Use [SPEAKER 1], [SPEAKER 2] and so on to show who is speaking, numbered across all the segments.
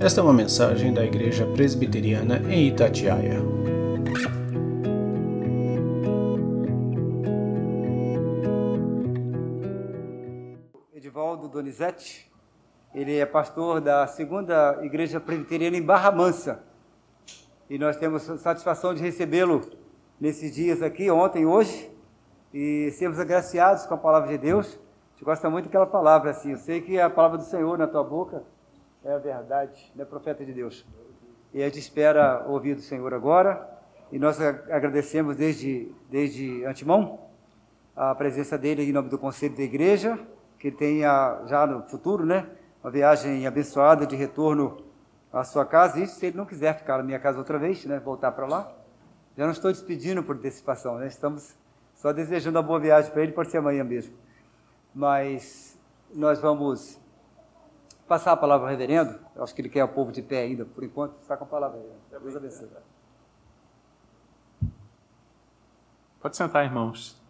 [SPEAKER 1] Esta é uma mensagem da Igreja Presbiteriana em Itatiaia.
[SPEAKER 2] Edivaldo Donizete, ele é pastor da segunda Igreja Presbiteriana em Barra Mansa. E nós temos satisfação de recebê-lo nesses dias aqui, ontem hoje, e sermos agraciados com a palavra de Deus. A gente gosta muito daquela palavra assim. Eu sei que a palavra do Senhor na tua boca é a verdade, né, profeta de Deus? E a gente espera ouvir do Senhor agora. E nós agradecemos desde, desde antemão a presença dele em nome do Conselho da Igreja, que tenha já no futuro, né, uma viagem abençoada de retorno à sua casa. Isso se ele não quiser ficar na minha casa outra vez, né, voltar para lá. Já não estou despedindo por antecipação, né? Estamos só desejando a boa viagem para ele, pode ser amanhã mesmo. Mas nós vamos passar a palavra ao reverendo. Eu acho que ele quer o povo de pé ainda, por enquanto. Está com a palavra aí. Deus abençoe.
[SPEAKER 3] Pode sentar, irmãos.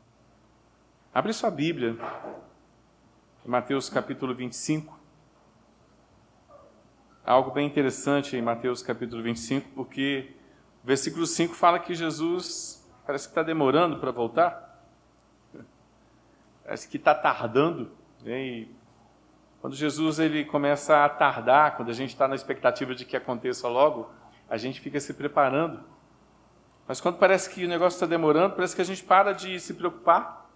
[SPEAKER 3] Abre sua Bíblia. Mateus capítulo 25. Algo bem interessante em Mateus capítulo 25, porque o versículo 5 fala que Jesus parece que está demorando para voltar. Parece que está tardando. Né? E quando Jesus ele começa a tardar, quando a gente está na expectativa de que aconteça logo, a gente fica se preparando. Mas quando parece que o negócio está demorando, parece que a gente para de se preocupar.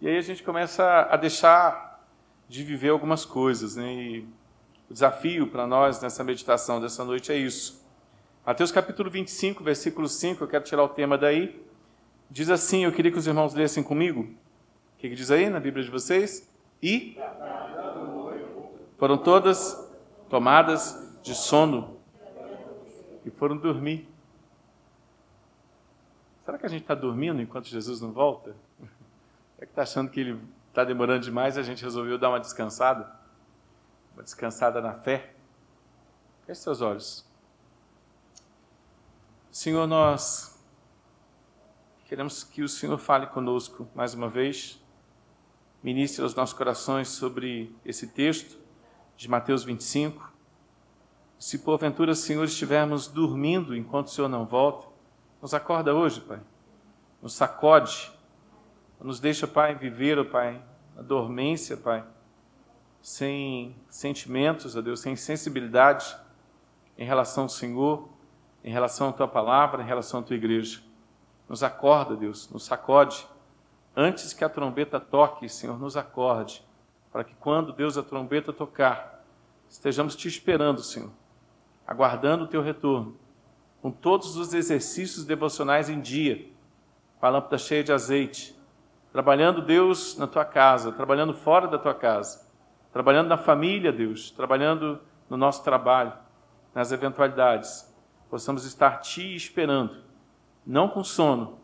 [SPEAKER 3] E aí a gente começa a deixar de viver algumas coisas. Né? E o desafio para nós nessa meditação dessa noite é isso Mateus capítulo 25, versículo 5, eu quero tirar o tema daí. Diz assim, eu queria que os irmãos lessem comigo. O que, que diz aí na Bíblia de vocês? E foram todas tomadas de sono e foram dormir. Será que a gente está dormindo enquanto Jesus não volta? É que está achando que ele está demorando demais e a gente resolveu dar uma descansada? Uma descansada na fé? Feche seus olhos. Senhor, nós queremos que o Senhor fale conosco mais uma vez, ministre aos nossos corações sobre esse texto de Mateus 25. Se porventura, Senhor, estivermos dormindo enquanto o Senhor não volta, nos acorda hoje, Pai. Nos sacode, nos deixa, Pai, viver, ó Pai, a dormência, Pai, sem sentimentos, ó Deus, sem sensibilidade em relação ao Senhor em relação à tua palavra, em relação à tua igreja. Nos acorda, Deus, nos sacode. Antes que a trombeta toque, Senhor, nos acorde, para que quando Deus a trombeta tocar, estejamos te esperando, Senhor, aguardando o teu retorno, com todos os exercícios devocionais em dia, com a lâmpada cheia de azeite, trabalhando, Deus, na tua casa, trabalhando fora da tua casa, trabalhando na família, Deus, trabalhando no nosso trabalho, nas eventualidades possamos estar te esperando, não com sono,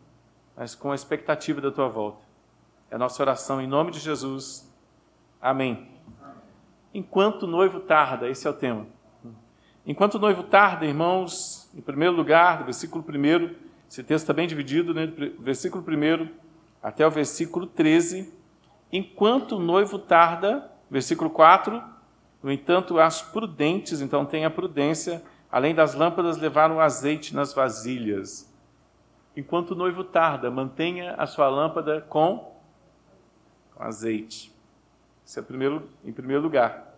[SPEAKER 3] mas com a expectativa da tua volta. É a nossa oração em nome de Jesus. Amém. Enquanto o noivo tarda, esse é o tema. Enquanto o noivo tarda, irmãos, em primeiro lugar, do versículo 1, esse texto está bem dividido, né? Do versículo 1 até o versículo 13. Enquanto o noivo tarda, versículo 4, no entanto, as prudentes, então tenha prudência, Além das lâmpadas, levaram azeite nas vasilhas. Enquanto o noivo tarda, mantenha a sua lâmpada com, azeite. Isso é primeiro, em primeiro lugar.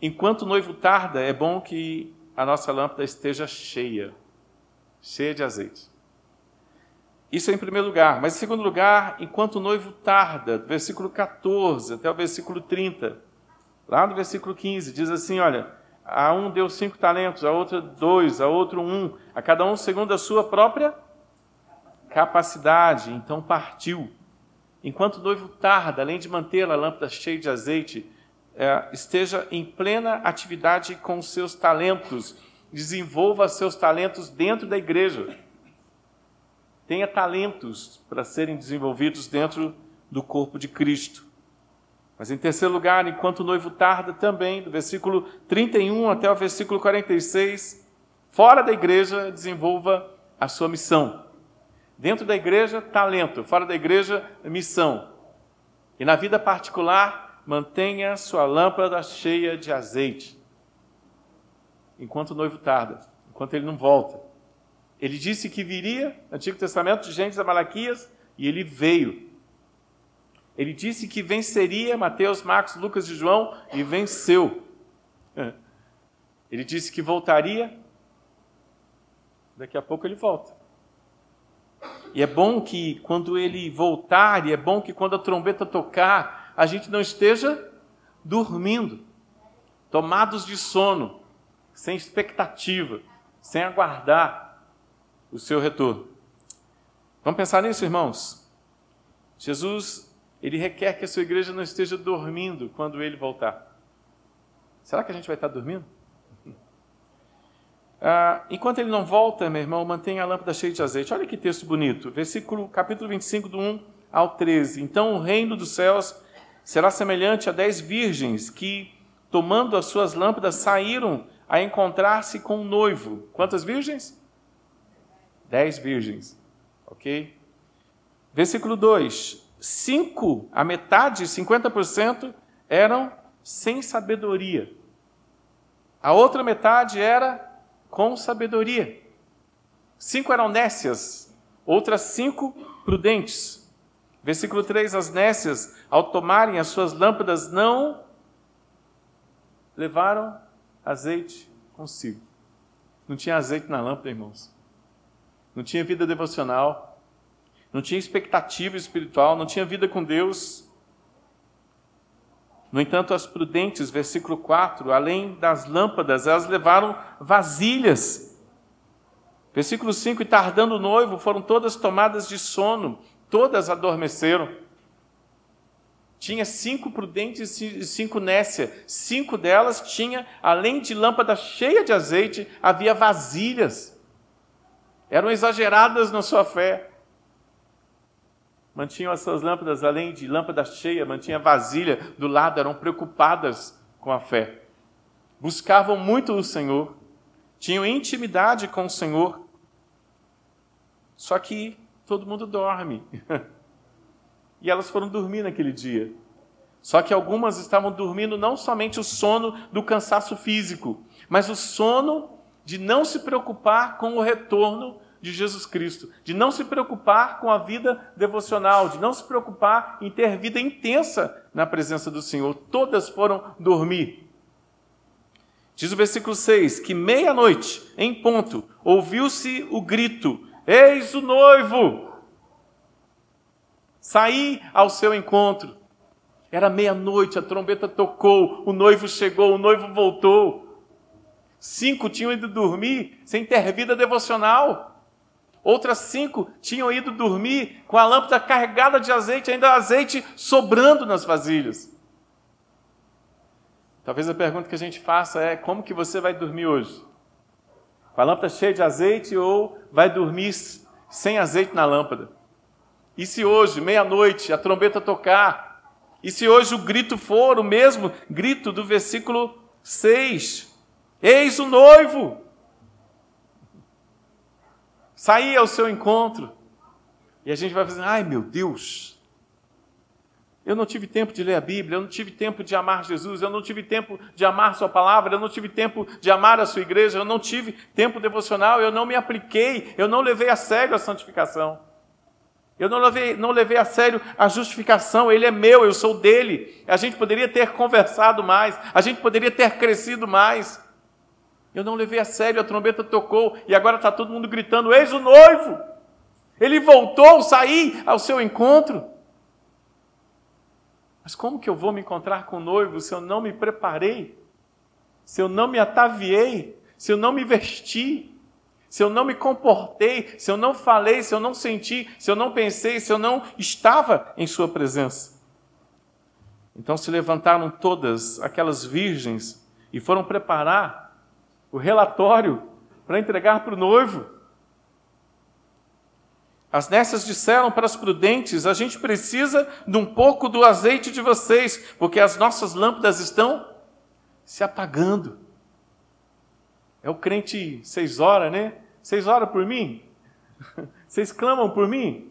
[SPEAKER 3] Enquanto o noivo tarda, é bom que a nossa lâmpada esteja cheia cheia de azeite. Isso é em primeiro lugar. Mas em segundo lugar, enquanto o noivo tarda, do versículo 14 até o versículo 30, lá no versículo 15, diz assim: olha a um deu cinco talentos, a outro dois, a outro um, a cada um segundo a sua própria capacidade. Então partiu. Enquanto o noivo tarda, além de manter a lâmpada cheia de azeite, é, esteja em plena atividade com seus talentos, desenvolva seus talentos dentro da igreja. Tenha talentos para serem desenvolvidos dentro do corpo de Cristo. Mas em terceiro lugar, enquanto o noivo tarda também, do versículo 31 até o versículo 46, fora da igreja, desenvolva a sua missão. Dentro da igreja, talento, fora da igreja, missão. E na vida particular, mantenha sua lâmpada cheia de azeite. enquanto o noivo tarda, enquanto ele não volta. Ele disse que viria, Antigo Testamento, de Gênesis a Malaquias, e ele veio. Ele disse que venceria Mateus, Marcos, Lucas e João, e venceu. Ele disse que voltaria, daqui a pouco ele volta. E é bom que quando ele voltar, e é bom que quando a trombeta tocar, a gente não esteja dormindo, tomados de sono, sem expectativa, sem aguardar o seu retorno. Vamos pensar nisso, irmãos? Jesus, ele requer que a sua igreja não esteja dormindo quando ele voltar. Será que a gente vai estar dormindo? Ah, enquanto ele não volta, meu irmão, mantenha a lâmpada cheia de azeite. Olha que texto bonito. Versículo, capítulo 25, do 1 ao 13. Então o reino dos céus será semelhante a dez virgens que, tomando as suas lâmpadas, saíram a encontrar-se com o noivo. Quantas virgens? Dez virgens. Ok? Versículo 2. Cinco, a metade, 50%, eram sem sabedoria. A outra metade era com sabedoria. Cinco eram nécias, outras cinco prudentes. Versículo 3: As nécias, ao tomarem as suas lâmpadas, não levaram azeite consigo. Não tinha azeite na lâmpada, irmãos. Não tinha vida devocional. Não tinha expectativa espiritual. Não tinha vida com Deus. No entanto, as prudentes, versículo 4, além das lâmpadas, elas levaram vasilhas. Versículo 5: E tardando o noivo, foram todas tomadas de sono, todas adormeceram. Tinha cinco prudentes e cinco nécia. Cinco delas tinha, além de lâmpada cheia de azeite, havia vasilhas. Eram exageradas na sua fé mantinham as suas lâmpadas, além de lâmpada cheia, mantinha vasilha do lado, eram preocupadas com a fé. Buscavam muito o Senhor, tinham intimidade com o Senhor. Só que todo mundo dorme. e elas foram dormir naquele dia. Só que algumas estavam dormindo não somente o sono do cansaço físico, mas o sono de não se preocupar com o retorno de Jesus Cristo, de não se preocupar com a vida devocional, de não se preocupar em ter vida intensa na presença do Senhor. Todas foram dormir. Diz o versículo 6 que meia-noite, em ponto, ouviu-se o grito: Eis o noivo! Saí ao seu encontro. Era meia-noite, a trombeta tocou, o noivo chegou, o noivo voltou. Cinco tinham ido dormir sem ter vida devocional. Outras cinco tinham ido dormir com a lâmpada carregada de azeite, ainda azeite sobrando nas vasilhas. Talvez a pergunta que a gente faça é: como que você vai dormir hoje? Com a lâmpada cheia de azeite ou vai dormir sem azeite na lâmpada? E se hoje, meia-noite, a trombeta tocar? E se hoje o grito for o mesmo grito do versículo 6? Eis o noivo! Sair ao seu encontro. E a gente vai fazer, ai meu Deus, eu não tive tempo de ler a Bíblia, eu não tive tempo de amar Jesus, eu não tive tempo de amar Sua palavra, eu não tive tempo de amar a Sua igreja, eu não tive tempo devocional, eu não me apliquei, eu não levei a sério a santificação. Eu não levei, não levei a sério a justificação, ele é meu, eu sou dele. A gente poderia ter conversado mais, a gente poderia ter crescido mais. Eu não levei a sério, a trombeta tocou e agora está todo mundo gritando: Eis o noivo! Ele voltou, saí ao seu encontro. Mas como que eu vou me encontrar com o noivo se eu não me preparei? Se eu não me ataviei? Se eu não me vesti? Se eu não me comportei? Se eu não falei? Se eu não senti? Se eu não pensei? Se eu não estava em Sua presença? Então se levantaram todas aquelas virgens e foram preparar o relatório para entregar para o noivo. As nessas disseram para as prudentes: a gente precisa de um pouco do azeite de vocês, porque as nossas lâmpadas estão se apagando. É o crente seis horas, né? Seis horas por mim? Vocês clamam por mim?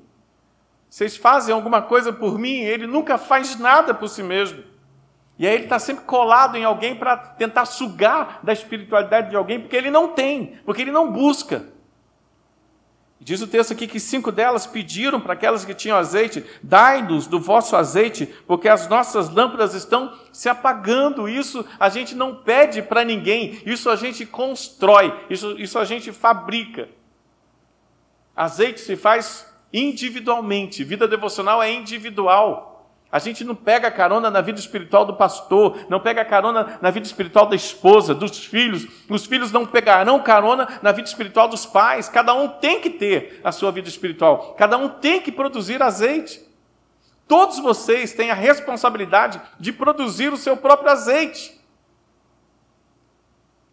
[SPEAKER 3] Vocês fazem alguma coisa por mim? Ele nunca faz nada por si mesmo. E aí ele está sempre colado em alguém para tentar sugar da espiritualidade de alguém, porque ele não tem, porque ele não busca. Diz o texto aqui que cinco delas pediram para aquelas que tinham azeite: dai-nos do vosso azeite, porque as nossas lâmpadas estão se apagando. Isso a gente não pede para ninguém, isso a gente constrói, isso, isso a gente fabrica. Azeite se faz individualmente, vida devocional é individual. A gente não pega carona na vida espiritual do pastor, não pega carona na vida espiritual da esposa, dos filhos. Os filhos não pegarão carona na vida espiritual dos pais. Cada um tem que ter a sua vida espiritual. Cada um tem que produzir azeite. Todos vocês têm a responsabilidade de produzir o seu próprio azeite.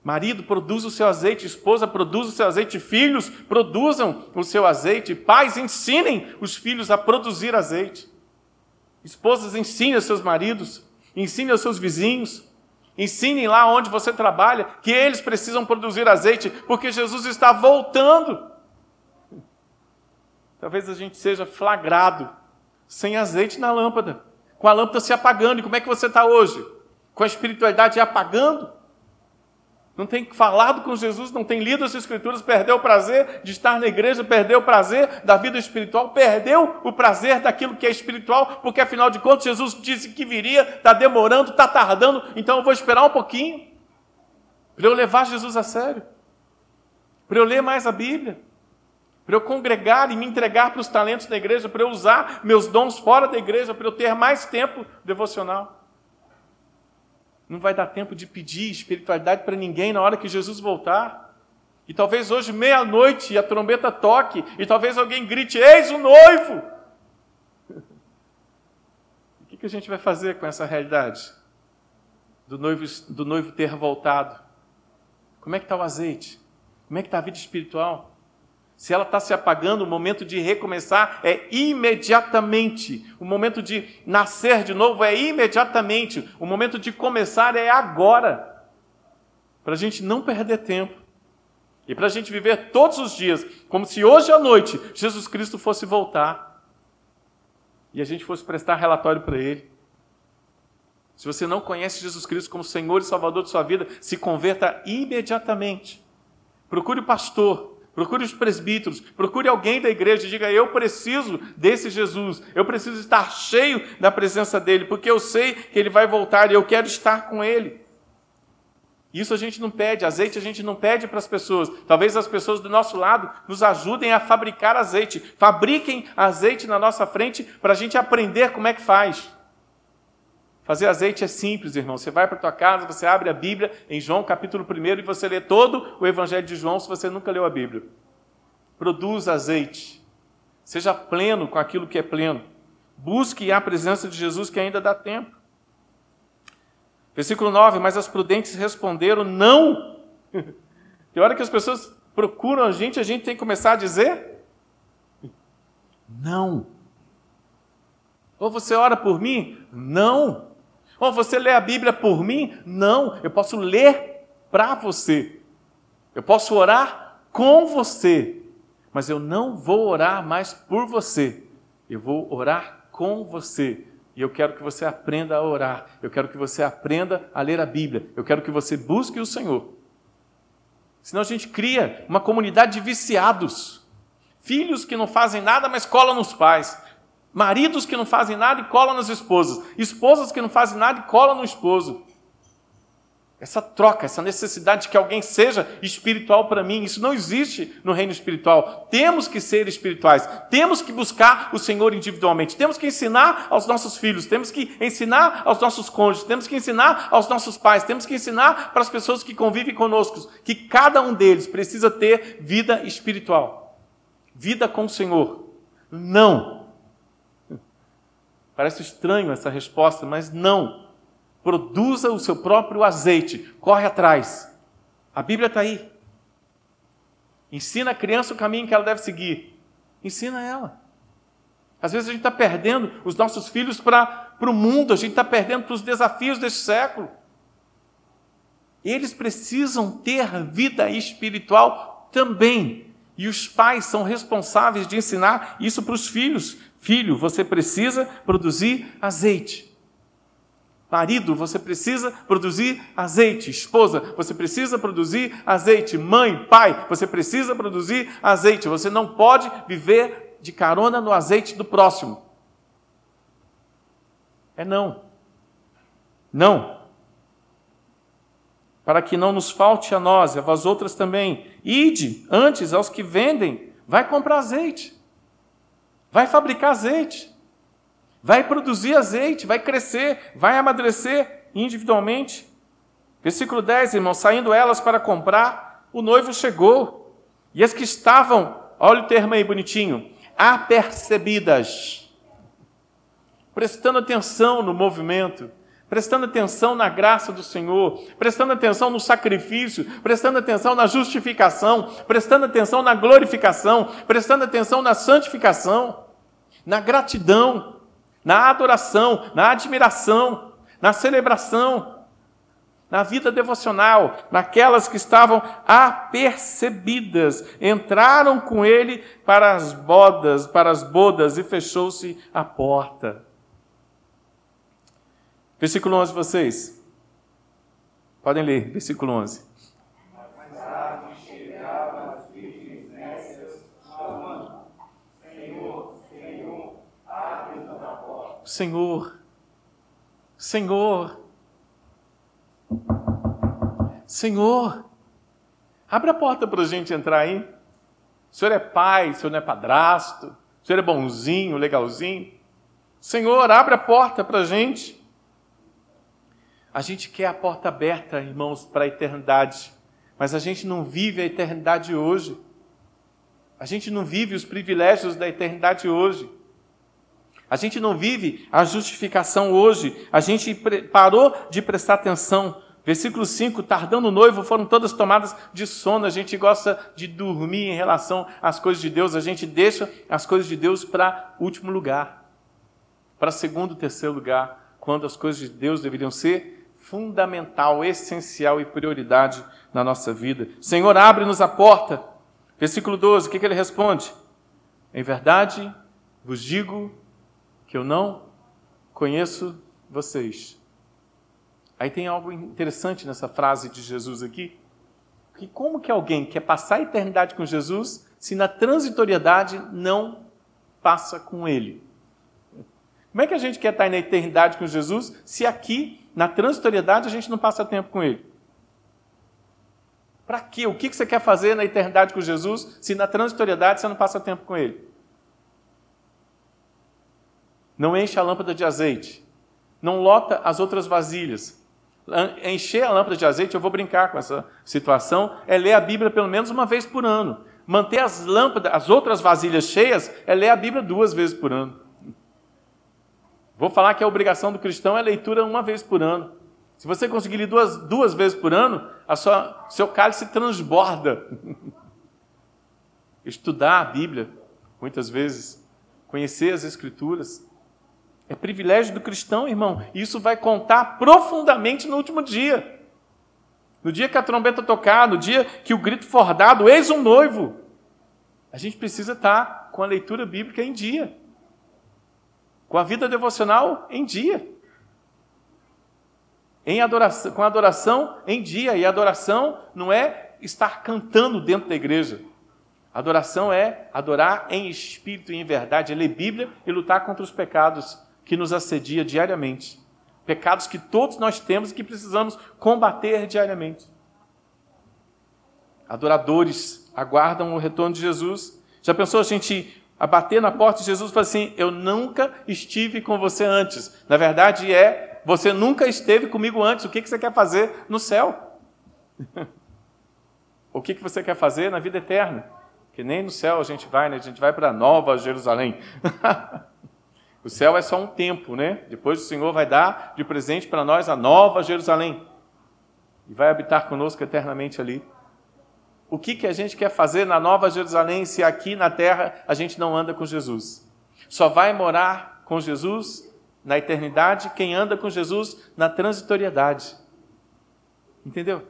[SPEAKER 3] Marido, produz o seu azeite, esposa, produz o seu azeite, filhos, produzam o seu azeite, pais, ensinem os filhos a produzir azeite. Esposas, ensinem aos seus maridos, ensinem aos seus vizinhos, ensinem lá onde você trabalha que eles precisam produzir azeite, porque Jesus está voltando. Talvez a gente seja flagrado sem azeite na lâmpada, com a lâmpada se apagando. E como é que você está hoje? Com a espiritualidade apagando? Não tem falado com Jesus, não tem lido as Escrituras, perdeu o prazer de estar na igreja, perdeu o prazer da vida espiritual, perdeu o prazer daquilo que é espiritual, porque afinal de contas Jesus disse que viria, está demorando, está tardando, então eu vou esperar um pouquinho para eu levar Jesus a sério, para eu ler mais a Bíblia, para eu congregar e me entregar para os talentos da igreja, para eu usar meus dons fora da igreja, para eu ter mais tempo devocional. Não vai dar tempo de pedir espiritualidade para ninguém na hora que Jesus voltar. E talvez hoje, meia-noite, a trombeta toque, e talvez alguém grite: Eis o noivo! O que, a gente vai fazer com essa realidade? Do noivo, do noivo ter voltado. Como é que está o azeite? Como é que está a vida espiritual? Se ela está se apagando, o momento de recomeçar é imediatamente. O momento de nascer de novo é imediatamente. O momento de começar é agora. Para a gente não perder tempo. E para a gente viver todos os dias, como se hoje à noite Jesus Cristo fosse voltar. E a gente fosse prestar relatório para Ele. Se você não conhece Jesus Cristo como Senhor e Salvador de sua vida, se converta imediatamente. Procure o pastor Procure os presbíteros, procure alguém da igreja e diga: Eu preciso desse Jesus, eu preciso estar cheio da presença dele, porque eu sei que ele vai voltar e eu quero estar com ele. Isso a gente não pede, azeite a gente não pede para as pessoas. Talvez as pessoas do nosso lado nos ajudem a fabricar azeite. Fabriquem azeite na nossa frente para a gente aprender como é que faz. Fazer azeite é simples, irmão. Você vai para tua casa, você abre a Bíblia em João capítulo 1 e você lê todo o Evangelho de João se você nunca leu a Bíblia. Produz azeite. Seja pleno com aquilo que é pleno. Busque a presença de Jesus que ainda dá tempo. Versículo 9: Mas as prudentes responderam: Não. Tem hora que as pessoas procuram a gente, a gente tem que começar a dizer: Não. Ou você ora por mim? Não. Oh, você lê a Bíblia por mim? Não, eu posso ler para você. Eu posso orar com você, mas eu não vou orar mais por você. Eu vou orar com você. E eu quero que você aprenda a orar. Eu quero que você aprenda a ler a Bíblia. Eu quero que você busque o Senhor. Senão a gente cria uma comunidade de viciados. Filhos que não fazem nada, mas colam nos pais. Maridos que não fazem nada e colam nas esposas. Esposas que não fazem nada e colam no esposo. Essa troca, essa necessidade de que alguém seja espiritual para mim, isso não existe no reino espiritual. Temos que ser espirituais, temos que buscar o Senhor individualmente, temos que ensinar aos nossos filhos, temos que ensinar aos nossos cônjuges, temos que ensinar aos nossos pais, temos que ensinar para as pessoas que convivem conosco, que cada um deles precisa ter vida espiritual, vida com o Senhor. Não Parece estranho essa resposta, mas não. Produza o seu próprio azeite, corre atrás. A Bíblia está aí. Ensina a criança o caminho que ela deve seguir. Ensina ela. Às vezes a gente está perdendo os nossos filhos para o mundo, a gente está perdendo para os desafios deste século. Eles precisam ter vida espiritual também. E os pais são responsáveis de ensinar isso para os filhos. Filho, você precisa produzir azeite. Marido, você precisa produzir azeite. Esposa, você precisa produzir azeite. Mãe, pai, você precisa produzir azeite. Você não pode viver de carona no azeite do próximo. É não. Não. Para que não nos falte a nós e a vós outras também. Ide antes aos que vendem, vai comprar azeite. Vai fabricar azeite. Vai produzir azeite, vai crescer, vai amadurecer individualmente. Versículo 10, irmãos: saindo elas para comprar, o noivo chegou, e as que estavam, olha o termo aí bonitinho, apercebidas, prestando atenção no movimento, prestando atenção na graça do Senhor, prestando atenção no sacrifício, prestando atenção na justificação, prestando atenção na glorificação, prestando atenção na santificação, na gratidão, na adoração, na admiração, na celebração, na vida devocional, naquelas que estavam apercebidas, entraram com ele para as bodas, para as bodas e fechou-se a porta. Versículo 11, vocês. Podem ler, versículo 11. Senhor, Senhor, Senhor, abre a porta para a gente entrar aí. O senhor é pai, o senhor não é padrasto, o senhor é bonzinho, legalzinho. Senhor, abre a porta para a gente. A gente quer a porta aberta, irmãos, para a eternidade, mas a gente não vive a eternidade hoje. A gente não vive os privilégios da eternidade hoje. A gente não vive a justificação hoje. A gente parou de prestar atenção. Versículo 5: tardando o noivo, foram todas tomadas de sono. A gente gosta de dormir em relação às coisas de Deus. A gente deixa as coisas de Deus para último lugar, para segundo, terceiro lugar, quando as coisas de Deus deveriam ser fundamental, essencial e prioridade na nossa vida. Senhor, abre-nos a porta. Versículo 12: o que, que ele responde? Em verdade, vos digo que eu não conheço vocês. Aí tem algo interessante nessa frase de Jesus aqui. Que como que alguém quer passar a eternidade com Jesus se na transitoriedade não passa com ele? Como é que a gente quer estar na eternidade com Jesus se aqui, na transitoriedade, a gente não passa tempo com ele? Para quê? O que você quer fazer na eternidade com Jesus se na transitoriedade você não passa tempo com ele? Não enche a lâmpada de azeite. Não lota as outras vasilhas. Encher a lâmpada de azeite, eu vou brincar com essa situação, é ler a Bíblia pelo menos uma vez por ano. Manter as lâmpadas, as outras vasilhas cheias, é ler a Bíblia duas vezes por ano. Vou falar que a obrigação do cristão é leitura uma vez por ano. Se você conseguir ler duas, duas vezes por ano, a sua, seu cálice transborda. Estudar a Bíblia, muitas vezes, conhecer as Escrituras, é privilégio do cristão, irmão. E isso vai contar profundamente no último dia. No dia que a trombeta tocar, no dia que o grito for dado, eis um noivo. A gente precisa estar com a leitura bíblica em dia. Com a vida devocional em dia. Em adoração, com adoração em dia. E adoração não é estar cantando dentro da igreja. Adoração é adorar em espírito e em verdade, é ler Bíblia e lutar contra os pecados que nos assedia diariamente. Pecados que todos nós temos e que precisamos combater diariamente. Adoradores aguardam o retorno de Jesus. Já pensou a gente a bater na porta Jesus falar assim: Eu nunca estive com você antes. Na verdade, é você nunca esteve comigo antes. O que você quer fazer no céu? o que você quer fazer na vida eterna? Que nem no céu a gente vai, né? A gente vai para Nova Jerusalém. O céu é só um tempo, né? Depois o Senhor vai dar de presente para nós a nova Jerusalém e vai habitar conosco eternamente ali. O que, que a gente quer fazer na nova Jerusalém se aqui na terra a gente não anda com Jesus? Só vai morar com Jesus na eternidade quem anda com Jesus na transitoriedade. Entendeu?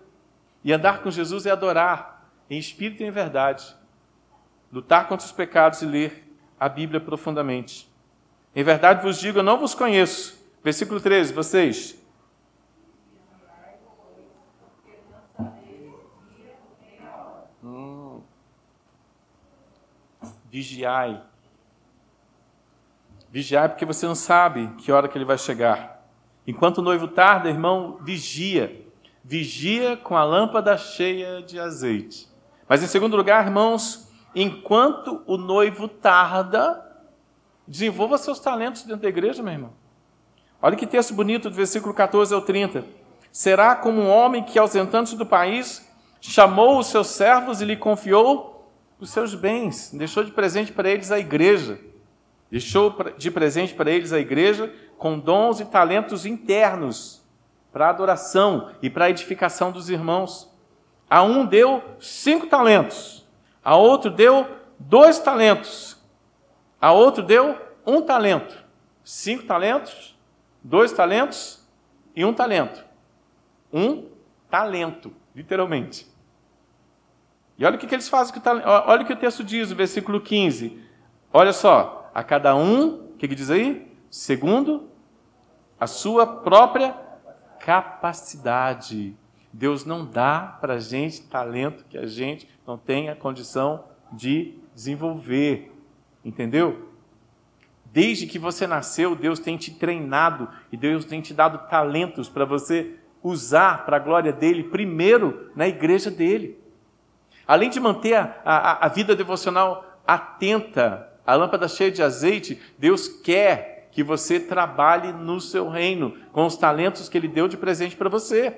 [SPEAKER 3] E andar com Jesus é adorar em espírito e em verdade, lutar contra os pecados e ler a Bíblia profundamente. Em verdade vos digo, eu não vos conheço. Versículo 13, vocês. Vigiai. Vigiai porque você não sabe que hora que ele vai chegar. Enquanto o noivo tarda, irmão, vigia. Vigia com a lâmpada cheia de azeite. Mas em segundo lugar, irmãos, enquanto o noivo tarda, desenvolva seus talentos dentro da igreja, meu irmão. Olha que texto bonito do versículo 14 ao 30. Será como um homem que, ausentando-se do país, chamou os seus servos e lhe confiou os seus bens, deixou de presente para eles a igreja. Deixou de presente para eles a igreja com dons e talentos internos para adoração e para edificação dos irmãos. A um deu cinco talentos, a outro deu dois talentos, a outro deu um talento. Cinco talentos, dois talentos e um talento. Um talento, literalmente. E olha o que, que eles fazem. Olha o que o texto diz, o versículo 15. Olha só, a cada um, o que, que diz aí? Segundo a sua própria capacidade. Deus não dá para a gente talento que a gente não tem a condição de desenvolver. Entendeu? Desde que você nasceu, Deus tem te treinado e Deus tem te dado talentos para você usar para a glória dele, primeiro na igreja dele. Além de manter a, a, a vida devocional atenta, a lâmpada cheia de azeite, Deus quer que você trabalhe no seu reino, com os talentos que ele deu de presente para você.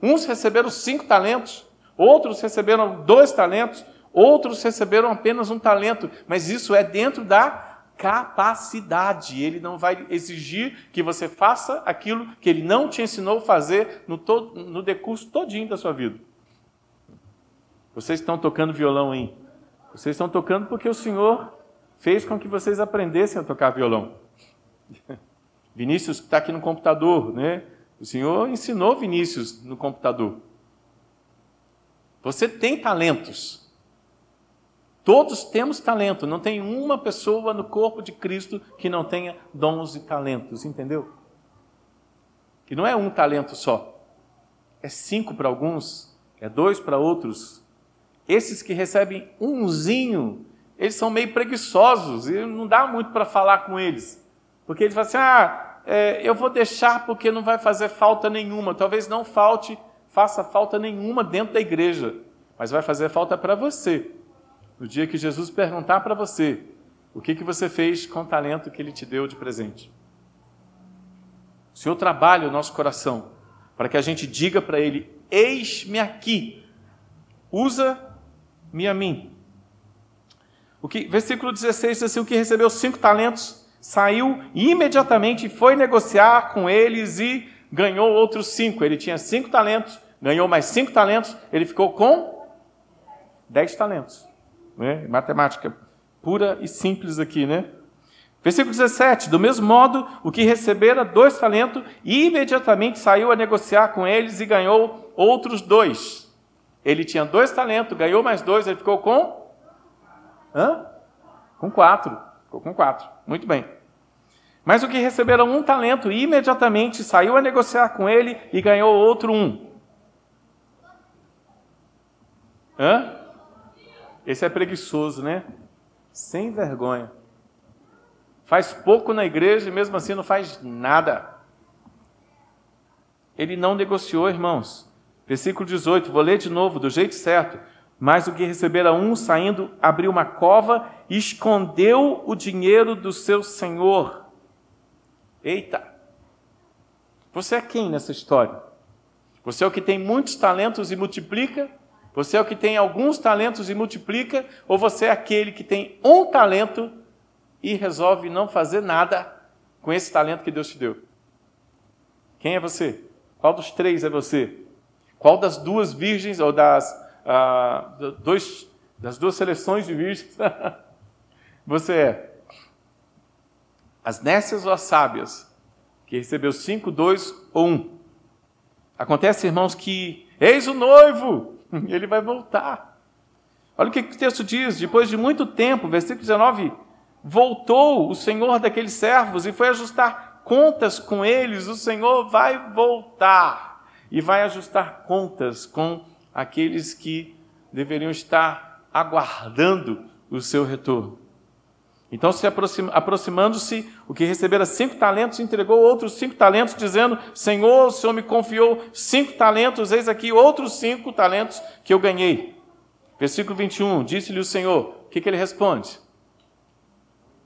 [SPEAKER 3] Uns receberam cinco talentos, outros receberam dois talentos, outros receberam apenas um talento, mas isso é dentro da capacidade. Ele não vai exigir que você faça aquilo que ele não te ensinou a fazer no, todo, no decurso todinho da sua vida. Vocês estão tocando violão aí. Vocês estão tocando porque o Senhor fez com que vocês aprendessem a tocar violão. Vinícius está aqui no computador, né? O Senhor ensinou Vinícius no computador. Você tem talentos. Todos temos talento. Não tem uma pessoa no corpo de Cristo que não tenha dons e talentos, entendeu? E não é um talento só. É cinco para alguns, é dois para outros. Esses que recebem umzinho, eles são meio preguiçosos e não dá muito para falar com eles. Porque eles falam assim: ah, é, eu vou deixar porque não vai fazer falta nenhuma. Talvez não falte, faça falta nenhuma dentro da igreja, mas vai fazer falta para você. No dia que Jesus perguntar para você o que, que você fez com o talento que Ele te deu de presente. O Senhor trabalha o nosso coração para que a gente diga para Ele: Eis-me aqui, usa-me a mim. O que, versículo 16 diz assim: O que recebeu cinco talentos saiu imediatamente e foi negociar com eles e ganhou outros cinco. Ele tinha cinco talentos, ganhou mais cinco talentos, ele ficou com dez talentos. Né? Matemática pura e simples aqui, né? Versículo 17: Do mesmo modo, o que recebera dois talentos, imediatamente saiu a negociar com eles e ganhou outros dois. Ele tinha dois talentos, ganhou mais dois, ele ficou com. Hã? Com quatro. Ficou com quatro. Muito bem. Mas o que receberam um talento e imediatamente saiu a negociar com ele e ganhou outro um. Hã? Esse é preguiçoso, né? Sem vergonha. Faz pouco na igreja e mesmo assim não faz nada. Ele não negociou, irmãos. Versículo 18, vou ler de novo, do jeito certo. Mas o que recebera um, saindo, abriu uma cova e escondeu o dinheiro do seu senhor. Eita! Você é quem nessa história? Você é o que tem muitos talentos e multiplica? Você é o que tem alguns talentos e multiplica? Ou você é aquele que tem um talento e resolve não fazer nada com esse talento que Deus te deu? Quem é você? Qual dos três é você? Qual das duas virgens ou das ah, dois, das duas seleções de virgens, você é as nécias ou as sábias, que recebeu cinco, dois ou um. Acontece, irmãos, que eis o noivo, ele vai voltar. Olha o que o texto diz: depois de muito tempo, versículo 19, voltou o Senhor daqueles servos e foi ajustar contas com eles. O Senhor vai voltar e vai ajustar contas com aqueles que deveriam estar aguardando o seu retorno. Então, se aproxima, aproximando-se, o que recebera cinco talentos, entregou outros cinco talentos, dizendo: Senhor, o Senhor me confiou cinco talentos, eis aqui outros cinco talentos que eu ganhei. Versículo 21, disse-lhe o Senhor: O que, que ele responde?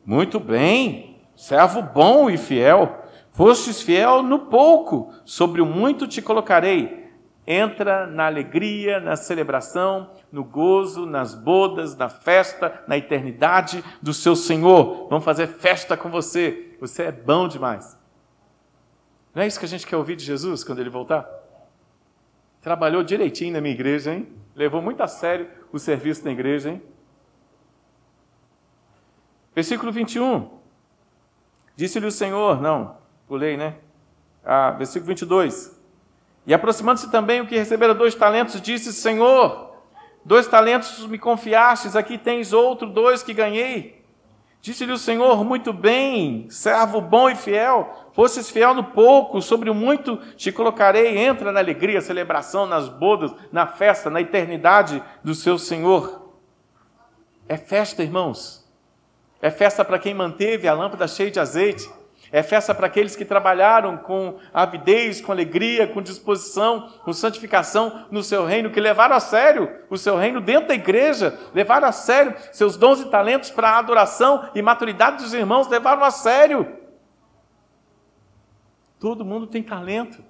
[SPEAKER 3] Muito bem, servo bom e fiel. Fostes fiel no pouco, sobre o muito te colocarei entra na alegria, na celebração, no gozo, nas bodas, na festa, na eternidade do seu Senhor. Vamos fazer festa com você. Você é bom demais. Não é isso que a gente quer ouvir de Jesus quando ele voltar? Trabalhou direitinho na minha igreja, hein? Levou muito a sério o serviço da igreja, hein? Versículo 21. Disse-lhe o Senhor, não, pulei, né? Ah, versículo 22. E aproximando-se também o que recebera dois talentos, disse: Senhor, dois talentos me confiastes, aqui tens outro, dois que ganhei. Disse-lhe o Senhor: Muito bem, servo bom e fiel, fostes fiel no pouco, sobre o muito te colocarei. Entra na alegria, celebração, nas bodas, na festa, na eternidade do seu Senhor. É festa, irmãos. É festa para quem manteve a lâmpada cheia de azeite. É festa para aqueles que trabalharam com avidez, com alegria, com disposição, com santificação no seu reino, que levaram a sério o seu reino dentro da igreja, levaram a sério seus dons e talentos para a adoração e maturidade dos irmãos, levaram a sério. Todo mundo tem talento.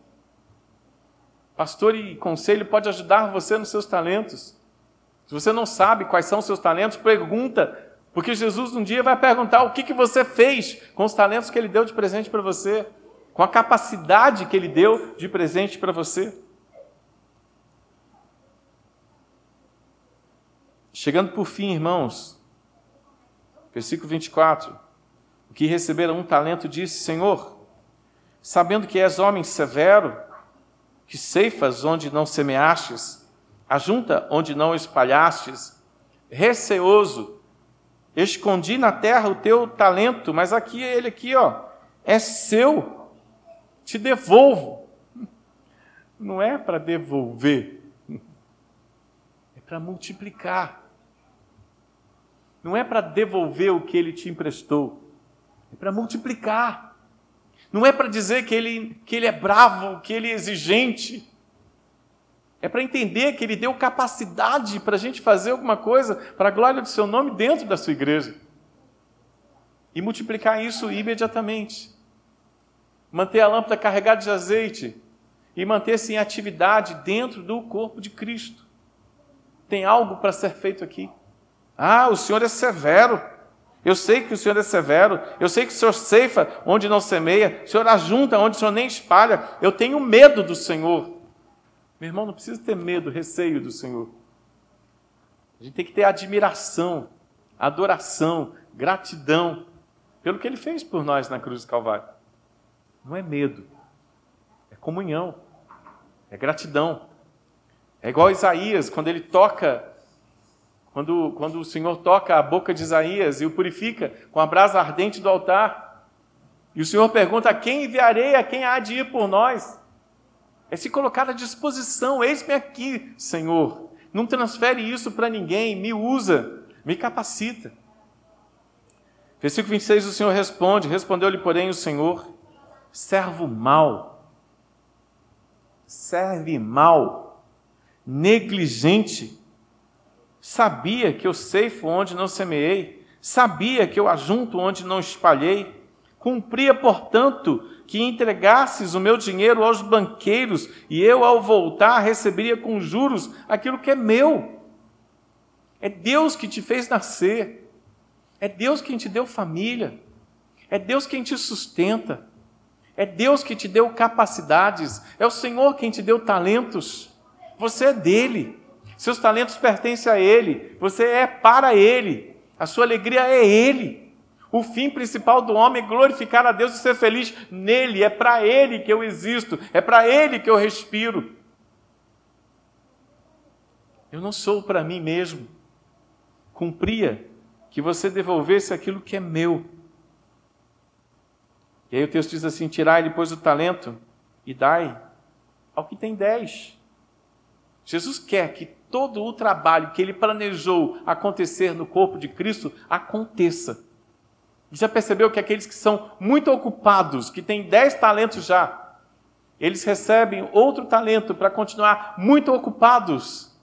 [SPEAKER 3] Pastor e conselho pode ajudar você nos seus talentos. Se você não sabe quais são os seus talentos, pergunta porque Jesus um dia vai perguntar o que, que você fez com os talentos que ele deu de presente para você, com a capacidade que ele deu de presente para você. Chegando por fim, irmãos, versículo 24: O que receberam um talento disse: Senhor, sabendo que és homem severo, que ceifas onde não semeastes, ajunta onde não espalhastes, receoso, Escondi na terra o teu talento, mas aqui ele aqui, ó, é seu. Te devolvo. Não é para devolver. É para multiplicar. Não é para devolver o que ele te emprestou. É para multiplicar. Não é para dizer que ele, que ele é bravo, que ele é exigente. É para entender que Ele deu capacidade para a gente fazer alguma coisa para a glória do Seu nome dentro da sua igreja. E multiplicar isso imediatamente. Manter a lâmpada carregada de azeite e manter-se em atividade dentro do corpo de Cristo. Tem algo para ser feito aqui. Ah, o Senhor é severo. Eu sei que o Senhor é severo. Eu sei que o Senhor ceifa onde não semeia. O Senhor ajunta onde o Senhor nem espalha. Eu tenho medo do Senhor. Meu irmão, não precisa ter medo, receio do Senhor. A gente tem que ter admiração, adoração, gratidão pelo que ele fez por nós na cruz do Calvário. Não é medo, é comunhão, é gratidão. É igual Isaías, quando ele toca, quando, quando o Senhor toca a boca de Isaías e o purifica com a brasa ardente do altar. E o Senhor pergunta: a quem enviarei, a quem há de ir por nós? É se colocar à disposição. Eis-me aqui, Senhor. Não transfere isso para ninguém, me usa, me capacita. Versículo 26, o Senhor responde: Respondeu-lhe, porém, o Senhor, servo mau, serve mal, negligente. Sabia que eu ceifo onde não semeei, sabia que eu ajunto onde não espalhei. Cumpria, portanto, que entregasses o meu dinheiro aos banqueiros e eu, ao voltar, receberia com juros aquilo que é meu. É Deus que te fez nascer, é Deus quem te deu família, é Deus quem te sustenta, é Deus que te deu capacidades, é o Senhor quem te deu talentos. Você é dele, seus talentos pertencem a Ele, você é para Ele, a sua alegria é Ele. O fim principal do homem é glorificar a Deus e ser feliz nele. É para ele que eu existo, é para ele que eu respiro. Eu não sou para mim mesmo. Cumpria que você devolvesse aquilo que é meu. E aí o texto diz assim: tirai depois o talento e dai ao que tem dez. Jesus quer que todo o trabalho que ele planejou acontecer no corpo de Cristo aconteça. Já percebeu que aqueles que são muito ocupados, que têm dez talentos já, eles recebem outro talento para continuar muito ocupados.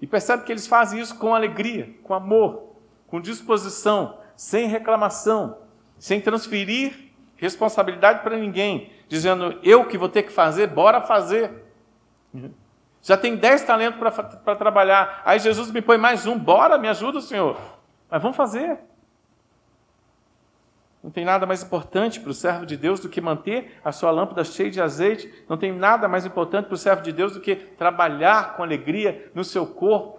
[SPEAKER 3] E percebe que eles fazem isso com alegria, com amor, com disposição, sem reclamação, sem transferir responsabilidade para ninguém, dizendo eu que vou ter que fazer, bora fazer. Já tem dez talentos para trabalhar. Aí Jesus me põe mais um, bora, me ajuda, Senhor. Mas vamos fazer. Não tem nada mais importante para o servo de Deus do que manter a sua lâmpada cheia de azeite. Não tem nada mais importante para o servo de Deus do que trabalhar com alegria no seu corpo.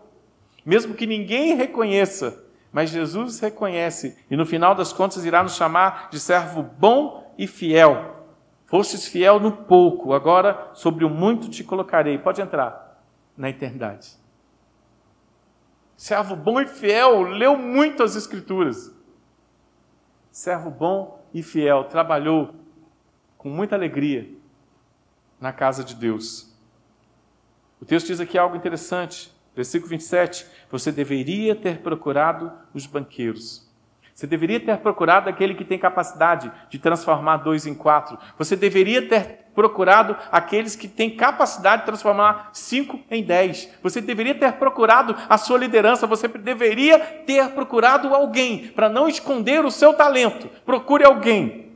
[SPEAKER 3] Mesmo que ninguém reconheça, mas Jesus reconhece e no final das contas irá nos chamar de servo bom e fiel. Fostes fiel no pouco, agora sobre o muito te colocarei. Pode entrar na eternidade. Servo bom e fiel, leu muito as Escrituras. Servo bom e fiel, trabalhou com muita alegria na casa de Deus. O texto diz aqui algo interessante. Versículo 27. Você deveria ter procurado os banqueiros. Você deveria ter procurado aquele que tem capacidade de transformar dois em quatro. Você deveria ter procurado aqueles que têm capacidade de transformar cinco em dez. Você deveria ter procurado a sua liderança. Você deveria ter procurado alguém para não esconder o seu talento. Procure alguém.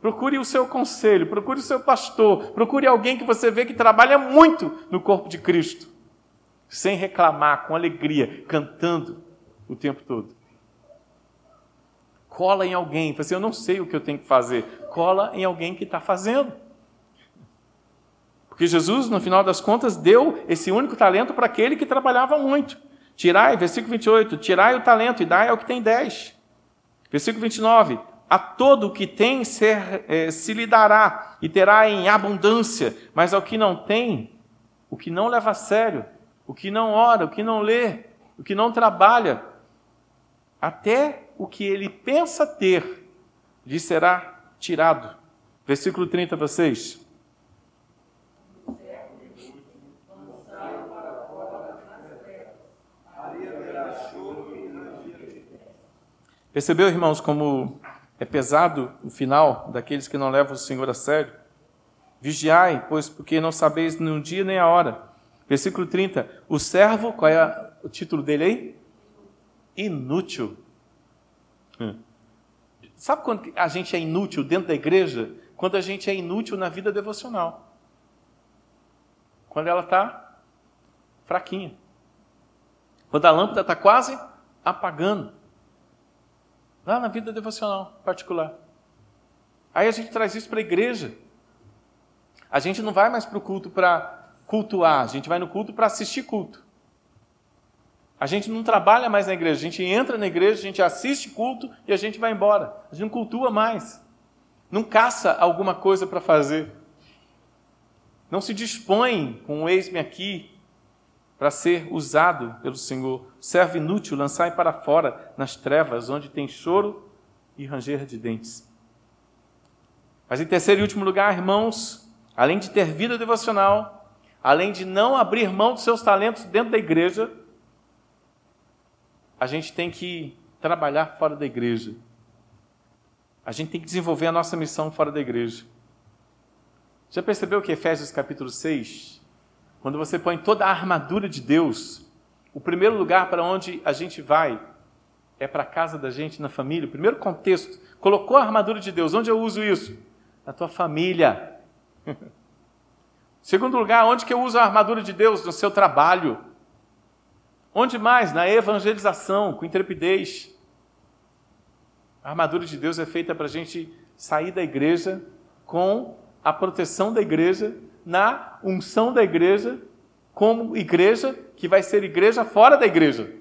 [SPEAKER 3] Procure o seu conselho, procure o seu pastor, procure alguém que você vê que trabalha muito no corpo de Cristo, sem reclamar, com alegria, cantando o tempo todo. Cola em alguém, fala assim, eu não sei o que eu tenho que fazer. Cola em alguém que está fazendo. Porque Jesus, no final das contas, deu esse único talento para aquele que trabalhava muito. Tirai, versículo 28, tirai o talento e dai ao que tem dez. Versículo 29, a todo o que tem ser, é, se lhe dará e terá em abundância, mas ao que não tem, o que não leva a sério, o que não ora, o que não lê, o que não trabalha, até o que ele pensa ter lhe será tirado. Versículo 30, vocês. Percebeu, irmãos, como é pesado o final daqueles que não levam o Senhor a sério? Vigiai, pois porque não sabeis nem o dia nem a hora. Versículo 30. O servo, qual é o título dele aí? Inútil. Hum. Sabe quando a gente é inútil dentro da igreja? Quando a gente é inútil na vida devocional. Quando ela está fraquinha. Quando a lâmpada está quase apagando lá na vida devocional particular. Aí a gente traz isso para a igreja. A gente não vai mais para o culto para cultuar, a gente vai no culto para assistir culto. A gente não trabalha mais na igreja, a gente entra na igreja, a gente assiste culto e a gente vai embora. A gente não cultua mais. Não caça alguma coisa para fazer. Não se dispõe com o eis-me aqui para ser usado pelo Senhor. Servo inútil, lançai para fora nas trevas, onde tem choro e ranger de dentes. Mas em terceiro e último lugar, irmãos, além de ter vida devocional, além de não abrir mão dos seus talentos dentro da igreja, a gente tem que trabalhar fora da igreja. A gente tem que desenvolver a nossa missão fora da igreja. Já percebeu que Efésios capítulo 6 quando você põe toda a armadura de Deus, o primeiro lugar para onde a gente vai é para a casa da gente, na família. O primeiro contexto, colocou a armadura de Deus. Onde eu uso isso? Na tua família. Segundo lugar, onde que eu uso a armadura de Deus? No seu trabalho. Onde mais? Na evangelização, com intrepidez. A armadura de Deus é feita para a gente sair da igreja com a proteção da igreja na unção da igreja, como igreja que vai ser igreja fora da igreja.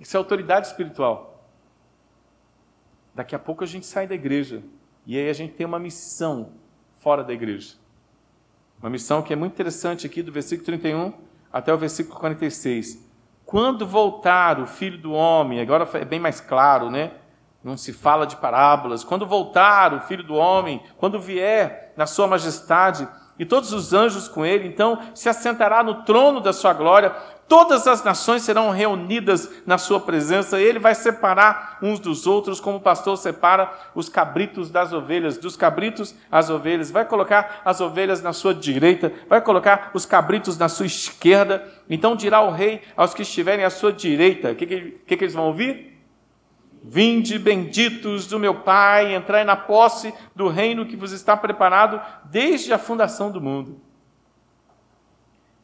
[SPEAKER 3] Isso é autoridade espiritual. Daqui a pouco a gente sai da igreja e aí a gente tem uma missão fora da igreja. Uma missão que é muito interessante aqui do versículo 31 até o versículo 46. Quando voltar o filho do homem, agora é bem mais claro, né? Não se fala de parábolas. Quando voltar o filho do homem, quando vier na sua majestade, e todos os anjos com ele, então se assentará no trono da sua glória, todas as nações serão reunidas na sua presença, ele vai separar uns dos outros, como o pastor separa os cabritos das ovelhas, dos cabritos as ovelhas, vai colocar as ovelhas na sua direita, vai colocar os cabritos na sua esquerda, então dirá o rei aos que estiverem à sua direita, o que, que, que, que eles vão ouvir? Vinde benditos do meu Pai, entrai na posse do reino que vos está preparado desde a fundação do mundo.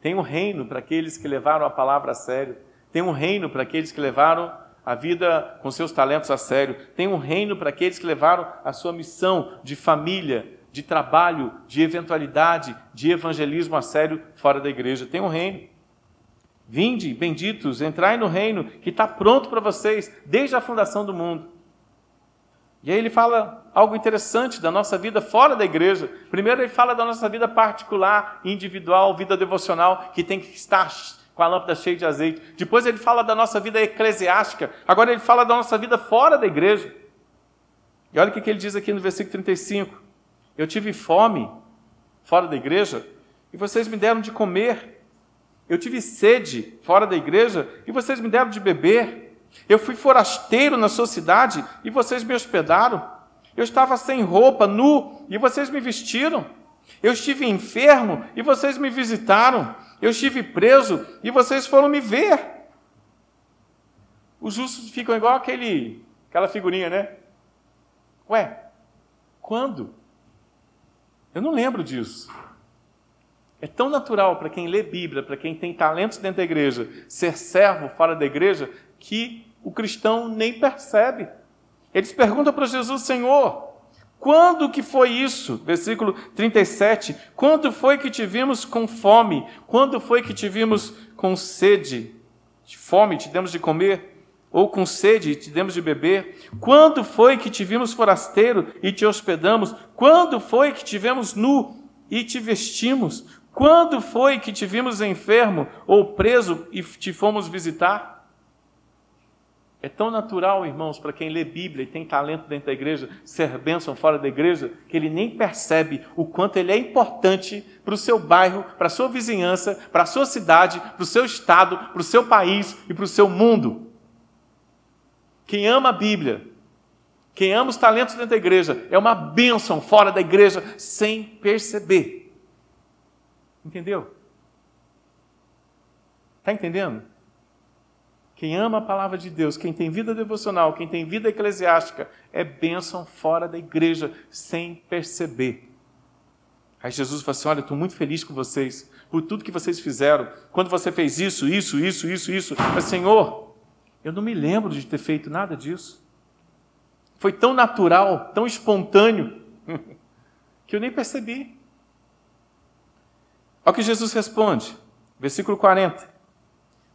[SPEAKER 3] Tem um reino para aqueles que levaram a palavra a sério. Tem um reino para aqueles que levaram a vida com seus talentos a sério. Tem um reino para aqueles que levaram a sua missão de família, de trabalho, de eventualidade, de evangelismo a sério fora da igreja. Tem um reino. Vinde, benditos, entrai no reino que está pronto para vocês desde a fundação do mundo. E aí ele fala algo interessante da nossa vida fora da igreja. Primeiro ele fala da nossa vida particular, individual, vida devocional, que tem que estar com a lâmpada cheia de azeite. Depois ele fala da nossa vida eclesiástica. Agora ele fala da nossa vida fora da igreja. E olha o que ele diz aqui no versículo 35. Eu tive fome fora da igreja e vocês me deram de comer. Eu tive sede fora da igreja e vocês me deram de beber. Eu fui forasteiro na sua cidade e vocês me hospedaram. Eu estava sem roupa, nu, e vocês me vestiram. Eu estive enfermo e vocês me visitaram. Eu estive preso e vocês foram me ver. Os justos ficam igual aquele, aquela figurinha, né? Ué, quando? Eu não lembro disso. É tão natural para quem lê Bíblia, para quem tem talentos dentro da igreja, ser servo fora da igreja, que o cristão nem percebe. Eles perguntam para Jesus, Senhor, quando que foi isso? Versículo 37. Quando foi que te vimos com fome? Quando foi que te vimos com sede? De fome te demos de comer? Ou com sede te demos de beber? Quando foi que te vimos forasteiro e te hospedamos? Quando foi que te vemos nu e te vestimos? Quando foi que te vimos enfermo ou preso e te fomos visitar? É tão natural, irmãos, para quem lê Bíblia e tem talento dentro da igreja, ser bênção fora da igreja, que ele nem percebe o quanto ele é importante para o seu bairro, para a sua vizinhança, para a sua cidade, para o seu estado, para o seu país e para o seu mundo. Quem ama a Bíblia, quem ama os talentos dentro da igreja, é uma bênção fora da igreja sem perceber. Entendeu? Está entendendo? Quem ama a palavra de Deus, quem tem vida devocional, quem tem vida eclesiástica, é bênção fora da igreja, sem perceber. Aí Jesus fala assim: Olha, estou muito feliz com vocês, por tudo que vocês fizeram. Quando você fez isso, isso, isso, isso, isso. Mas, Senhor, eu não me lembro de ter feito nada disso. Foi tão natural, tão espontâneo, que eu nem percebi. Olha o que Jesus responde, versículo 40.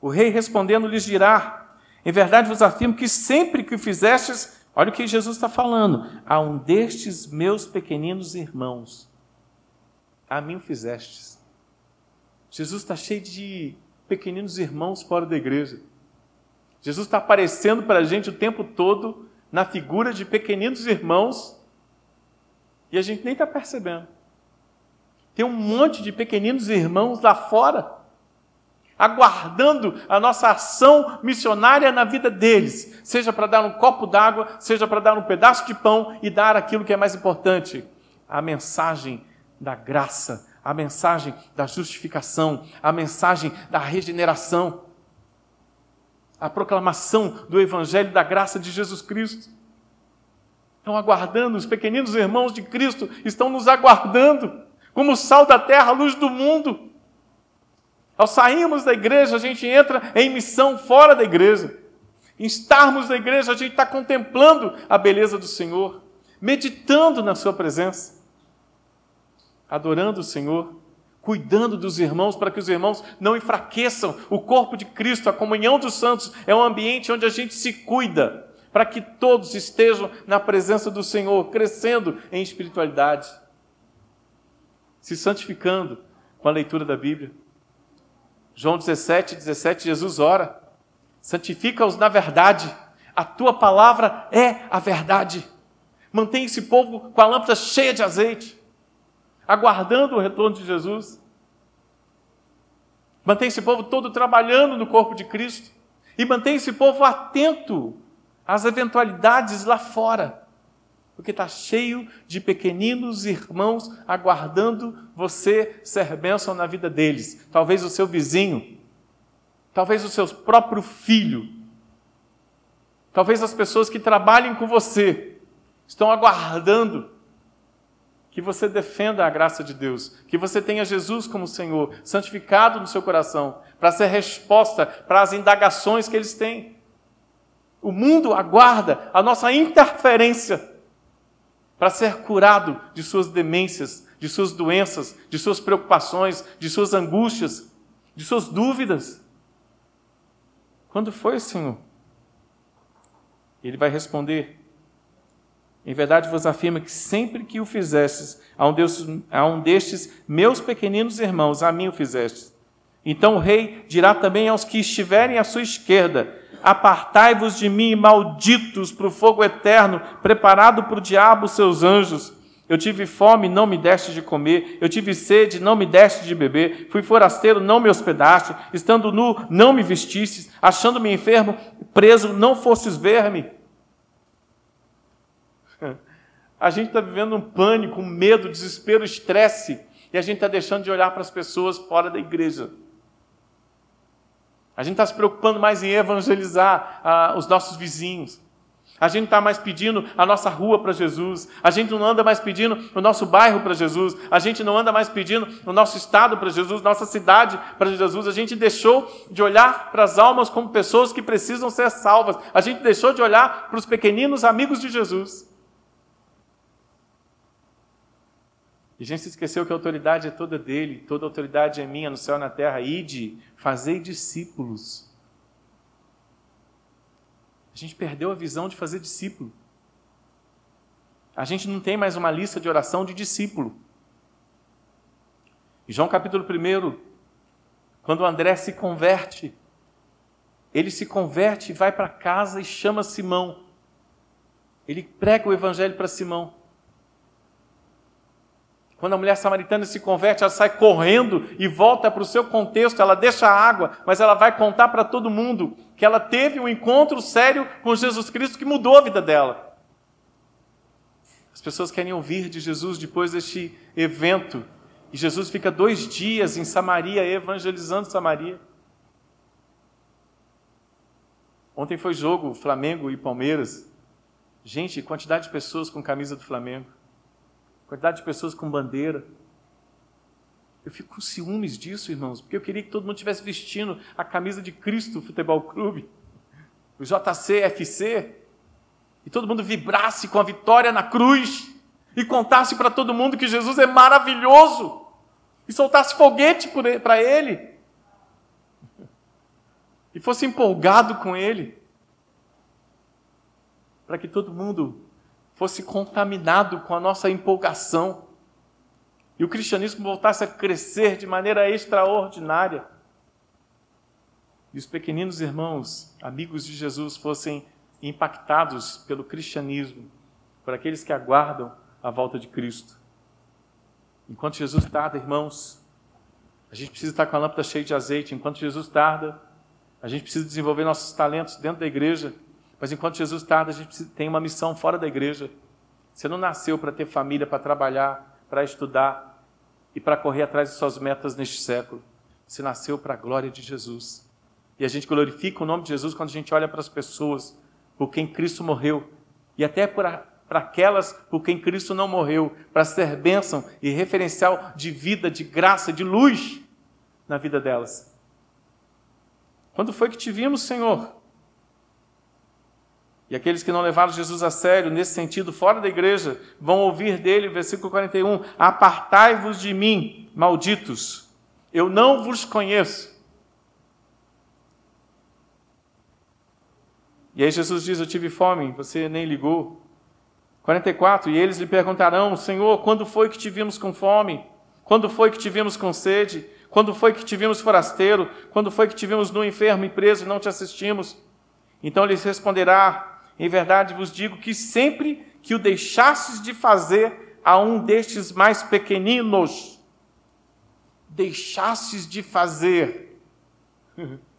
[SPEAKER 3] O rei respondendo lhes dirá: Em verdade vos afirmo que sempre que o fizestes, olha o que Jesus está falando, a um destes meus pequeninos irmãos, a mim o fizestes. Jesus está cheio de pequeninos irmãos fora da igreja. Jesus está aparecendo para a gente o tempo todo na figura de pequeninos irmãos e a gente nem está percebendo. Tem um monte de pequeninos irmãos lá fora, aguardando a nossa ação missionária na vida deles, seja para dar um copo d'água, seja para dar um pedaço de pão e dar aquilo que é mais importante, a mensagem da graça, a mensagem da justificação, a mensagem da regeneração, a proclamação do evangelho da graça de Jesus Cristo. Estão aguardando, os pequeninos irmãos de Cristo estão nos aguardando como sal da terra, luz do mundo. Ao sairmos da igreja, a gente entra em missão fora da igreja. Em estarmos na igreja, a gente está contemplando a beleza do Senhor, meditando na Sua presença, adorando o Senhor, cuidando dos irmãos para que os irmãos não enfraqueçam o corpo de Cristo. A comunhão dos santos é um ambiente onde a gente se cuida, para que todos estejam na presença do Senhor, crescendo em espiritualidade se santificando com a leitura da Bíblia. João 17, 17, Jesus ora: santifica-os na verdade, a tua palavra é a verdade. Mantém esse povo com a lâmpada cheia de azeite. aguardando o retorno de Jesus. Mantém esse povo todo trabalhando no corpo de Cristo. E mantém esse povo atento às eventualidades lá fora. Porque está cheio de pequeninos irmãos aguardando você ser bênção na vida deles. Talvez o seu vizinho, talvez o seu próprio filho, talvez as pessoas que trabalhem com você estão aguardando que você defenda a graça de Deus, que você tenha Jesus como Senhor, santificado no seu coração, para ser resposta para as indagações que eles têm. O mundo aguarda a nossa interferência para ser curado de suas demências, de suas doenças, de suas preocupações, de suas angústias, de suas dúvidas. Quando foi, Senhor? Ele vai responder: em verdade vos afirmo que sempre que o fizestes a um, Deus, a um destes meus pequeninos irmãos, a mim o fizestes. Então o rei dirá também aos que estiverem à sua esquerda: Apartai-vos de mim, malditos, para o fogo eterno, preparado para o diabo seus anjos. Eu tive fome, não me deste de comer. Eu tive sede, não me deste de beber. Fui forasteiro, não me hospedaste. Estando nu, não me vestistes. Achando-me enfermo, preso, não fostes ver-me. A gente está vivendo um pânico, um medo, desespero, estresse, e a gente está deixando de olhar para as pessoas fora da igreja. A gente está se preocupando mais em evangelizar ah, os nossos vizinhos. A gente está mais pedindo a nossa rua para Jesus. A gente não anda mais pedindo o nosso bairro para Jesus. A gente não anda mais pedindo o nosso estado para Jesus, nossa cidade para Jesus. A gente deixou de olhar para as almas como pessoas que precisam ser salvas. A gente deixou de olhar para os pequeninos amigos de Jesus. E a gente se esqueceu que a autoridade é toda dele, toda autoridade é minha no céu e na terra. Ide, fazei discípulos. A gente perdeu a visão de fazer discípulo. A gente não tem mais uma lista de oração de discípulo. Em João capítulo 1, quando André se converte, ele se converte e vai para casa e chama Simão. Ele prega o evangelho para Simão. Quando a mulher samaritana se converte, ela sai correndo e volta para o seu contexto, ela deixa a água, mas ela vai contar para todo mundo que ela teve um encontro sério com Jesus Cristo que mudou a vida dela. As pessoas querem ouvir de Jesus depois deste evento. E Jesus fica dois dias em Samaria, evangelizando Samaria. Ontem foi jogo Flamengo e Palmeiras. Gente, quantidade de pessoas com camisa do Flamengo quantidade de pessoas com bandeira. Eu fico com ciúmes disso, irmãos, porque eu queria que todo mundo estivesse vestindo a camisa de Cristo Futebol Clube, o JCFC, e todo mundo vibrasse com a vitória na cruz e contasse para todo mundo que Jesus é maravilhoso e soltasse foguete para ele e fosse empolgado com ele, para que todo mundo fosse contaminado com a nossa empolgação e o cristianismo voltasse a crescer de maneira extraordinária. E os pequeninos irmãos, amigos de Jesus, fossem impactados pelo cristianismo, por aqueles que aguardam a volta de Cristo. Enquanto Jesus tarda, irmãos, a gente precisa estar com a lâmpada cheia de azeite. Enquanto Jesus tarda, a gente precisa desenvolver nossos talentos dentro da igreja mas enquanto Jesus tarda, a gente tem uma missão fora da igreja. Você não nasceu para ter família, para trabalhar, para estudar e para correr atrás de suas metas neste século. Você nasceu para a glória de Jesus. E a gente glorifica o nome de Jesus quando a gente olha para as pessoas por quem Cristo morreu e até para aquelas por quem Cristo não morreu, para ser bênção e referencial de vida, de graça, de luz na vida delas. Quando foi que te vimos, Senhor? E aqueles que não levaram Jesus a sério, nesse sentido, fora da igreja, vão ouvir dele, versículo 41, Apartai-vos de mim, malditos, eu não vos conheço. E aí Jesus diz: Eu tive fome, você nem ligou. 44, e eles lhe perguntarão: Senhor, quando foi que te vimos com fome? Quando foi que te vimos com sede? Quando foi que te vimos forasteiro? Quando foi que te vimos enfermo e preso e não te assistimos? Então ele responderá: em verdade vos digo que sempre que o deixastes de fazer a um destes mais pequeninos, deixastes de fazer.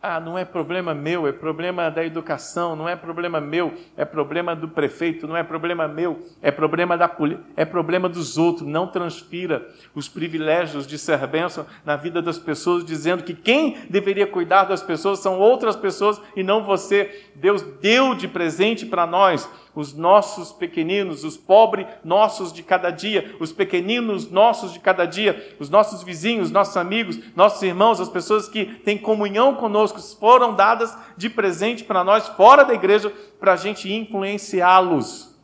[SPEAKER 3] Ah, não é problema meu, é problema da educação, não é problema meu, é problema do prefeito, não é problema meu, é problema da é problema dos outros. Não transfira os privilégios de ser bênção na vida das pessoas, dizendo que quem deveria cuidar das pessoas são outras pessoas e não você. Deus deu de presente para nós os nossos pequeninos, os pobres nossos de cada dia, os pequeninos nossos de cada dia, os nossos vizinhos, nossos amigos, nossos irmãos, as pessoas que têm comunhão conosco, foram dadas de presente para nós fora da igreja, para a gente influenciá-los.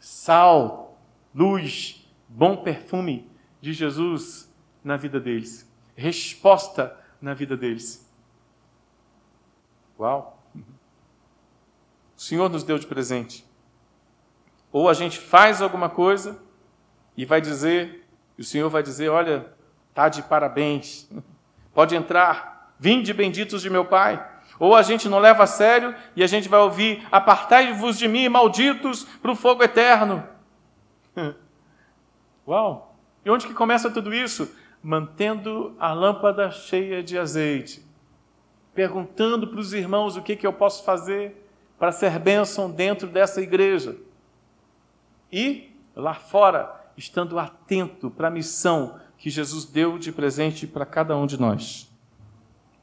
[SPEAKER 3] Sal, luz, bom perfume de Jesus na vida deles, resposta na vida deles. Uau! O Senhor nos deu de presente. Ou a gente faz alguma coisa e vai dizer, e o Senhor vai dizer: Olha, tá de parabéns, pode entrar, vinde benditos de meu Pai. Ou a gente não leva a sério e a gente vai ouvir: Apartai-vos de mim, malditos, para o fogo eterno. Uau! E onde que começa tudo isso? Mantendo a lâmpada cheia de azeite, perguntando para os irmãos o que, que eu posso fazer para ser bênção dentro dessa igreja. E lá fora, estando atento para a missão que Jesus deu de presente para cada um de nós.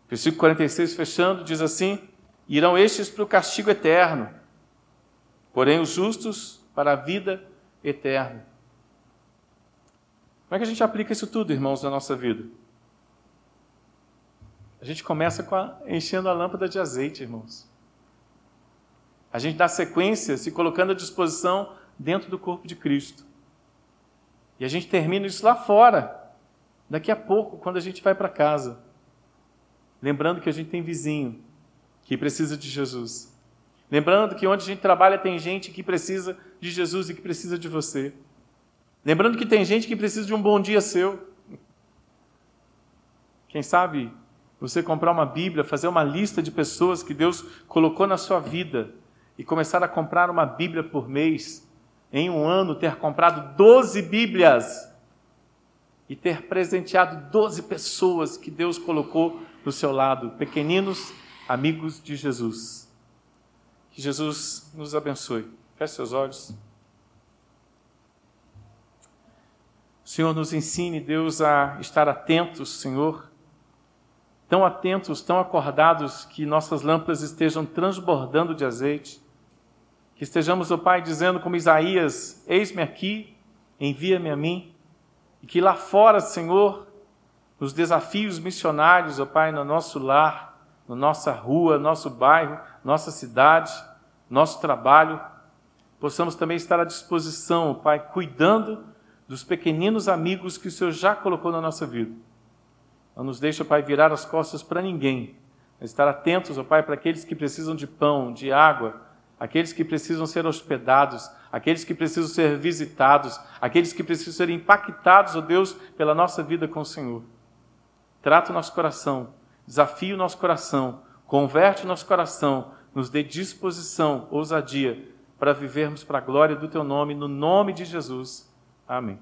[SPEAKER 3] Versículo 46, fechando, diz assim: Irão estes para o castigo eterno, porém os justos para a vida eterna. Como é que a gente aplica isso tudo, irmãos, na nossa vida? A gente começa a, enchendo a lâmpada de azeite, irmãos. A gente dá sequência se colocando à disposição dentro do corpo de Cristo. E a gente termina isso lá fora, daqui a pouco, quando a gente vai para casa. Lembrando que a gente tem vizinho que precisa de Jesus. Lembrando que onde a gente trabalha tem gente que precisa de Jesus e que precisa de você. Lembrando que tem gente que precisa de um bom dia seu. Quem sabe você comprar uma Bíblia, fazer uma lista de pessoas que Deus colocou na sua vida e começar a comprar uma Bíblia por mês, em um ano ter comprado 12 Bíblias e ter presenteado 12 pessoas que Deus colocou do seu lado, pequeninos amigos de Jesus. Que Jesus nos abençoe. Feche seus olhos. Senhor, nos ensine, Deus, a estar atentos, Senhor, tão atentos, tão acordados, que nossas lâmpadas estejam transbordando de azeite que estejamos, ó Pai, dizendo como Isaías: Eis-me aqui, envia-me a mim. E que lá fora, Senhor, nos desafios missionários, ó Pai, no nosso lar, na nossa rua, nosso bairro, nossa cidade, nosso trabalho, possamos também estar à disposição, ó Pai, cuidando dos pequeninos amigos que o Senhor já colocou na nossa vida. Não nos deixe, ó Pai, virar as costas para ninguém, mas estar atentos, ó Pai, para aqueles que precisam de pão, de água, aqueles que precisam ser hospedados, aqueles que precisam ser visitados, aqueles que precisam ser impactados, ó Deus, pela nossa vida com o Senhor. Trata o nosso coração, desafia o nosso coração, converte o nosso coração, nos dê disposição, ousadia, para vivermos para a glória do Teu nome, no nome de Jesus. Amém.